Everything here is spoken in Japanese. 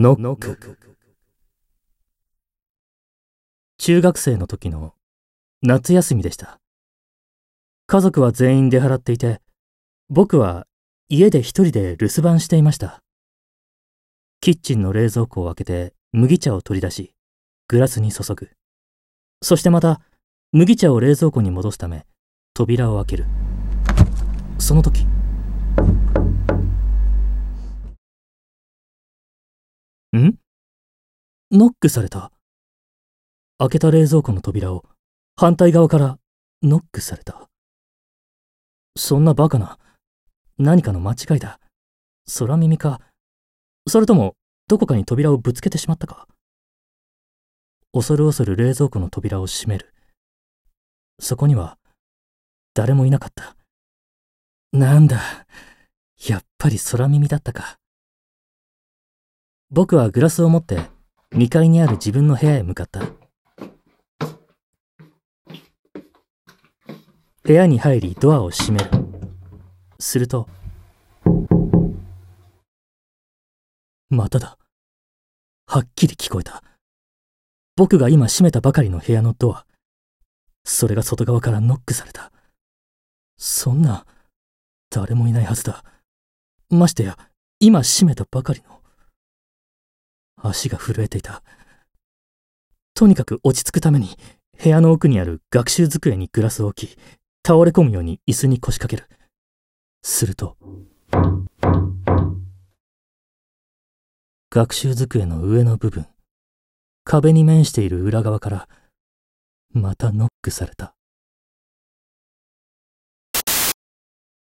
ノック。中学生の時の夏休みでした。家族は全員出払っていて、僕は家で一人で留守番していました。キッチンの冷蔵庫を開けて麦茶を取り出し、グラスに注ぐ。そしてまた麦茶を冷蔵庫に戻すため扉を開ける。その時、ノックされた。開けた冷蔵庫の扉を反対側からノックされた。そんなバカな。何かの間違いだ。空耳か。それとも、どこかに扉をぶつけてしまったか。恐る恐る冷蔵庫の扉を閉める。そこには、誰もいなかった。なんだ。やっぱり空耳だったか。僕はグラスを持って2階にある自分の部屋へ向かった。部屋に入りドアを閉める。すると、まただ。はっきり聞こえた。僕が今閉めたばかりの部屋のドア。それが外側からノックされた。そんな、誰もいないはずだ。ましてや、今閉めたばかりの。足が震えていた。とにかく落ち着くために、部屋の奥にある学習机にグラスを置き、倒れ込むように椅子に腰掛ける。すると、学習机の上の部分、壁に面している裏側から、またノックされた。